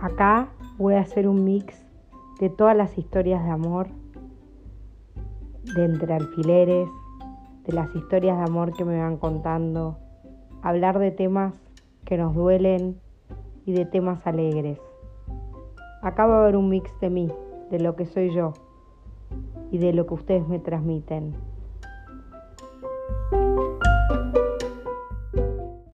Acá voy a hacer un mix de todas las historias de amor, de entre alfileres, de las historias de amor que me van contando, hablar de temas que nos duelen y de temas alegres. Acá va a haber un mix de mí, de lo que soy yo y de lo que ustedes me transmiten.